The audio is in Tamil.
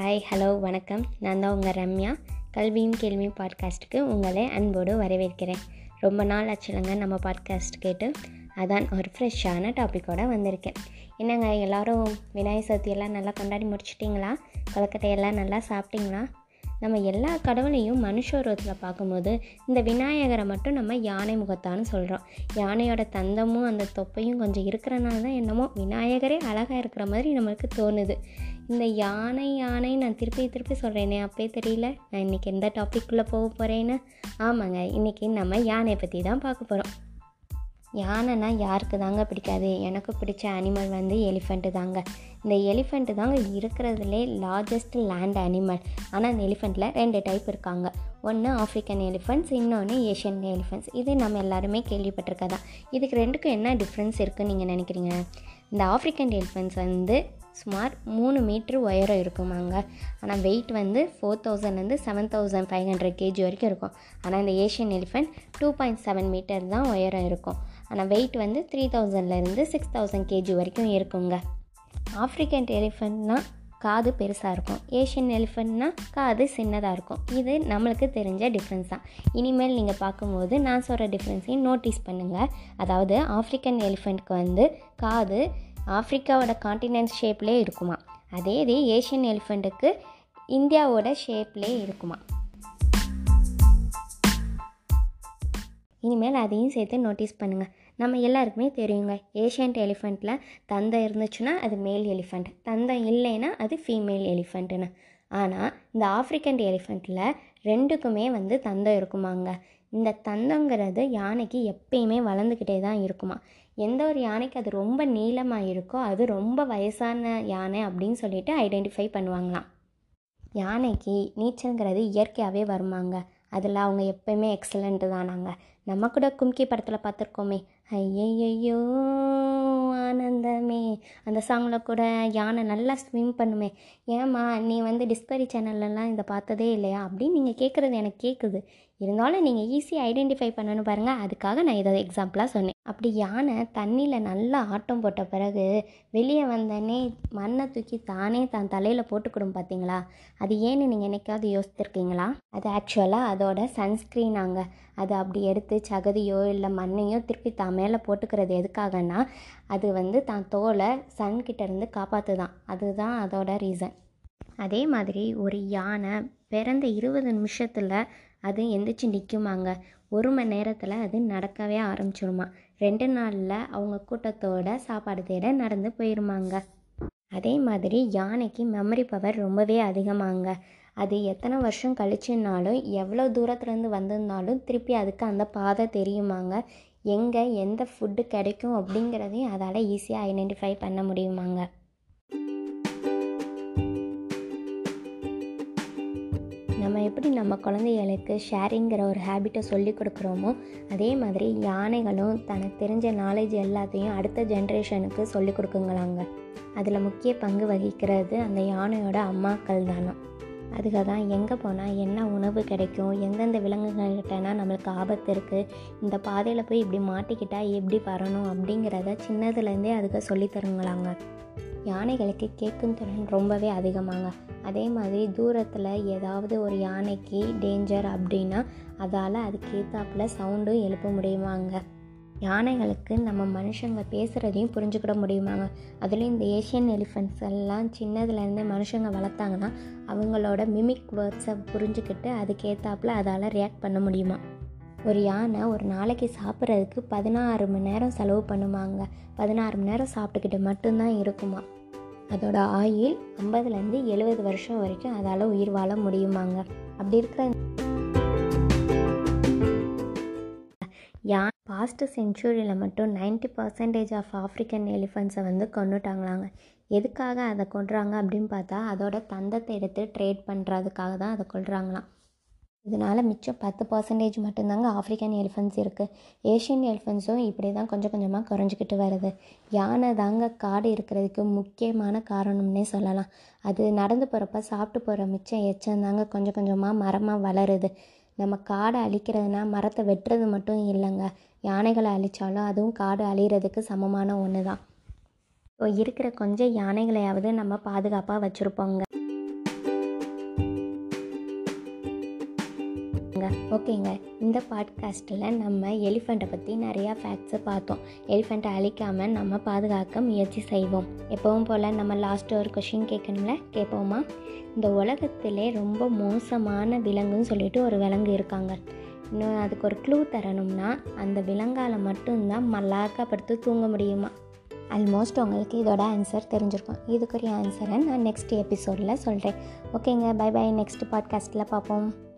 ஹாய் ஹலோ வணக்கம். நான் தான் உங்கள் ரம்யா. கல்வியும் கேள்வியும் பாட்காஸ்ட்டுக்கு உங்களை அன்போடு வரவேற்கிறேன். ரொம்ப நாள் ஆச்சுலங்க நம்ம பாட்காஸ்ட் கேட்டு. அதான் ஒரு ஃப்ரெஷ்ஷான டாப்பிக்கோடு வந்திருக்கேன். என்னங்க எல்லோரும் விநாயகர் சதுர்த்தி எல்லாம் நல்லா கொண்டாடி முடிச்சிட்டிங்களா? கொலக்கட்டையெல்லாம் நல்லா சாப்பிட்டிங்களா? நம்ம எல்லா கடவுளையும் மனுஷ உருவத்தில் பார்க்கும்போது இந்த விநாயகரை மட்டும் நம்ம யானை முகத்தான்னு சொல்கிறோம் யானையோட தந்தமும் அந்த தொப்பையும் கொஞ்சம் இருக்கிறனால தான் என்னமோ விநாயகரே அழகாக இருக்கிற மாதிரி நம்மளுக்கு தோணுது. இந்த யானை யானை நான் திருப்பி திருப்பி சொல்கிறேனே அப்பே தெரியல. நான் இன்றைக்கி எந்த டாப்பிக்குள்ளே போக போகிறேன்னு ஆமாங்க இன்றைக்கி நம்ம யானை பற்றி தான் பார்க்க போகிறோம் யானைனா யாருக்கு தாங்க பிடிக்காது? எனக்கு பிடிச்ச அனிமல் வந்து எலிஃபெண்ட்டு தாங்க. இந்த எலிஃபெண்ட்டு தாங்க இருக்கிறதுலே லார்ஜஸ்ட் லேண்ட் அனிமல் ஆனால் அந்த எலிஃபெண்ட்டில் ரெண்டு டைப் இருக்காங்க. ஒன்று ஆஃப்ரிக்கன் எலிஃபெண்ட்ஸ் இன்னொன்று ஏஷியன் எலிஃபெண்ட்ஸ் இது நம்ம எல்லாருமே கேள்விப்பட்டிருக்கதான். இதுக்கு ரெண்டுக்கும் என்ன டிஃப்ரென்ஸ் இருக்குதுன்னு நீங்கள் நினைக்கிறீங்க? இந்த ஆஃப்ரிக்கன் எலிஃபெண்ட்ஸ் வந்து சுமார் மூணு மீட்ரு உயரம் இருக்குமாங்க. ஆனால் வெயிட் வந்து ஃபோர் தௌசண்ட்லேருந்து seven thousand five hundred KG வரைக்கும் இருக்கும். ஆனால் இந்த Asian elephant two point seven metre தான் உயரம் இருக்கும். ஆனால் வெயிட் வந்து த்ரீ தௌசண்ட்லேருந்து சிக்ஸ் தௌசண்ட் கேஜி வரைக்கும் இருக்குங்க. ஆஃப்ரிக்கன் எலிஃபண்ட்னால் காது பெருசாக இருக்கும். ஏஷியன் எலிஃபெண்ட்னா காது சின்னதாக இருக்கும். இது நம்மளுக்கு தெரிஞ்ச டிஃப்ரென்ஸ் தான். இனிமேல் நீங்கள் பார்க்கும்போது நான் சொல்கிற டிஃப்ரென்ஸையும் நோட்டீஸ் பண்ணுங்கள் அதாவது ஆஃப்ரிக்கன் எலிஃபண்ட்க்கு வந்து காது ஆஃப்ரிக்காவோட காண்டினென்ட் ஷேப்லேயே இருக்குமா? அதே இது ஏஷியன் எலிஃபண்ட்டுக்கு இந்தியாவோட ஷேப்லேயே இருக்குமா? இனிமேல் அதையும் சேர்த்து நோட்டீஸ் பண்ணுங்கள் நம்ம எல்லாருக்குமே தெரியுங்க. ஏஷியன்ட் எலிஃபெண்ட்டில் தந்தம் இருந்துச்சுன்னா அது மேல் எலிஃபெண்ட் தந்தம் இல்லைன்னா அது ஃபீமேல் எலிஃபெண்ட்டுன்னு ஆனால் இந்த ஆஃப்ரிக்கன் எலிஃபெண்ட்டில் ரெண்டுக்குமே வந்து தந்தம் இருக்குமாங்க. இந்த தந்தங்கிறது யானைக்கு எப்பயுமே வளர்ந்துக்கிட்டே தான் இருக்குமா. எந்த ஒரு யானைக்கு அது ரொம்ப நீளமாக இருக்கோ அது ரொம்ப வயசான யானை அப்படின்னு சொல்லிட்டு ஐடென்டிஃபை பண்ணுவாங்களாம். யானைக்கு நீச்சல்ங்கிறது இயற்கையாகவே வருமாங்க. அதில் அவங்க எப்போயுமே எக்ஸலண்ட்டு தானாங்க. நம்ம கூட கும்கி படத்தில் பார்த்துருக்கோமே. ஐயையோ ஆனந்தமே. அந்த சாங்கில் கூட யானை நல்லா ஸ்விம் பண்ணுமே. ஏம்மா நீ வந்து டிஸ்கவரி சேனல்லலாம் இதை பார்த்ததே இல்லையா? அப்படின்னு நீங்கள் கேட்குறது எனக்கு கேட்குது இருந்தாலும் நீங்கள் ஈஸியாக ஐடென்டிஃபை பண்ணணும் பாருங்கள் அதுக்காக நான் இதை எக்ஸாம்பிளாக சொன்னேன். அப்படி யானை தண்ணியில் நல்லா ஆட்டம் போட்ட பிறகு வெளியே வந்தோடனே மண்ணை தூக்கி தானே தான் தலையில் போட்டுக்கிடும் பார்த்தீங்களா அது ஏன்னு நீங்கள் என்னைக்காவது யோசித்திருக்கீங்களா? அது ஆக்சுவலாக அதோட சன்ஸ்க்ரீனாங்க அது அப்படி எடுத்து சகதியோ இல்லை மண்ணையோ திருப்பி தான் மேலே போட்டுக்கிறது எதுக்காகன்னா அது வந்து தான் தோலை சன்கிட்டேருந்து காப்பாற்றுதான் அதுதான் அதோட ரீசன் அதே மாதிரி ஒரு யானை பிறந்த இருபது நிமிஷத்தில் அது எந்திரிச்சு நிற்குமாங்க ஒரு மணி நேரத்தில் அது நடக்கவே ஆரம்பிச்சிருமா. ரெண்டு நாளில் அவங்க கூட்டத்தோட சாப்பாடு தேட நடந்து போயிருமாங்க. அதே மாதிரி யானைக்கு மெமரி பவர் ரொம்பவே அதிகமாங்க. அது எத்தனை வருஷம் கழிச்சுனாலும் எவ்வளோ தூரத்துலேருந்து வந்திருந்தாலும் திருப்பி அதுக்கு அந்த பாதை தெரியுமாங்க. எங்கே எந்த ஃபுட்டு கிடைக்கும் அப்படிங்கிறதையும் அதால் ஈஸியாக ஐடென்டிஃபை பண்ண முடியுமாங்க. நம்ம எப்படி நம்ம குழந்தைகளுக்கு ஷேரிங்கிற ஒரு ஹேபிட்டை சொல்லி கொடுக்குறோமோ அதே மாதிரி யானைகளும் தனக்கு தெரிஞ்ச நாலேஜ் எல்லாத்தையும் அடுத்த ஜென்ரேஷனுக்கு சொல்லி கொடுக்குங்களாங்க. அதில் முக்கிய பங்கு வகிக்கிறது அந்த யானையோட அம்மாக்கள் தானே அதுக்காக தான் எங்கே போனால் என்ன உணவு கிடைக்கும் எந்தெந்த விலங்குகள்கிட்டனா நம்மளுக்கு ஆபத்து இருக்குது இந்த பாதையில் போய் இப்படி மாட்டிக்கிட்டால் எப்படி வரணும் அப்படிங்கிறத சின்னதுலேருந்தே அதுக்கு சொல்லித்தருங்களாங்க. யானைகளுக்கு கேட்கும் திறன் ரொம்பவே அதிகமாங்க. அதே மாதிரி தூரத்தில் ஏதாவது ஒரு யானைக்கு டேஞ்சர் அப்படின்னா அதால் அதுக்கேற்றாப்புல சவுண்டும் எழுப்ப முடியுமாங்க. யானைகளுக்கு நம்ம மனுஷங்க பேசுகிறதையும் புரிஞ்சுக்கிட முடியுமாங்க? அதுலேயும் இந்த ஏஷியன் எலிஃபெண்ட்ஸ் எல்லாம் சின்னதுலேருந்தே மனுஷங்க வளர்த்தாங்கன்னா அவங்களோட மிமிக் வேர்ட்ஸை புரிஞ்சுக்கிட்டு அதுக்கேற்றாப்புல அதால் ரியாக்ட் பண்ண முடியுமா? ஒரு யானை ஒரு நாளைக்கு சாப்பிட்றதுக்கு பதினாறு மணி நேரம் செலவு பண்ணுமாங்க. பதினாறு மணி நேரம் சாப்பிட்டுக்கிட்டு மட்டும்தான் இருக்குமா? அதோட ஆயில் ஐம்பதுலேருந்து எழுபது வருஷம் வரைக்கும் அதால் உயிர் வாழ முடியுமாங்க? அப்படி இருக்கிற யா பாஸ்ட் செஞ்சுரியில் மட்டும் நைன்ட்டி பர்சன்டேஜ் ஆஃப் ஆஃப்ரிக்கன் எலிஃபண்ட்ஸை வந்து கொண்டுட்டாங்களாங்க எதுக்காக அதை கொள்றாங்க அப்படின்னு பார்த்தா அதோட தந்தத்தை எடுத்து ட்ரேட் பண்ணுறதுக்காக தான் அதை கொள்றாங்களாம் இதனால் மிச்சம் பத்து பர்சன்டேஜ் மட்டும்தாங்க ஆஃப்ரிக்கன் எலிஃபெண்ட்ஸ் இருக்குது ஏஷியன் எலிஃபெண்ட்ஸும் இப்படி தான் கொஞ்சம் கொஞ்சமாக குறைஞ்சிக்கிட்டு வருது. யானை தாங்க காடு இருக்கிறதுக்கு முக்கியமான காரணம்னே சொல்லலாம். அது நடந்து போகிறப்ப சாப்பிட்டு போகிற மிச்சம் எச்சம் தாங்க கொஞ்சம் கொஞ்சமாக மரமாக வளருது. நம்ம காடை அழிக்கிறதுனா மரத்தை வெட்டுறது மட்டும் இல்லைங்க. யானைகளை அழித்தாலும் அதுவும் காடு அழிகிறதுக்கு சமமான ஒன்று தான் இருக்கிற கொஞ்சம் யானைகளையாவது நம்ம பாதுகாப்பாக வச்சுருப்போங்க. ஓகேங்க. இந்த பாட்காஸ்ட்டில் நம்ம எலிஃபெண்ட்டை பற்றி நிறையா ஃபேக்ட்ஸை பார்த்தோம். எலிஃபெண்ட்டை அழிக்காமல் நம்ம பாதுகாக்க முயற்சி செய்வோம். எப்பவும் போல் நம்ம லாஸ்ட்டு ஒரு கொஷின் கேட்கணும்ல? கேட்போமா? இந்த உலகத்திலே ரொம்ப மோசமான விலங்குன்னு சொல்லிட்டு ஒரு விலங்கு இருக்காங்க. இன்னும் அதுக்கு ஒரு க்ளூ தரணும்னா அந்த விலங்கால் மட்டும்தான் மல்லாக்கப்படுத்து தூங்க முடியுமா? ஆல்மோஸ்ட் உங்களுக்கு இதோட ஆன்சர் தெரிஞ்சிருக்கும். இதுக்குரிய ஆன்சரை நான் நெக்ஸ்ட் எபிசோடில் சொல்கிறேன் ஓகேங்க பை பை நெக்ஸ்ட் பாட்காஸ்ட்டில் பார்ப்போம்.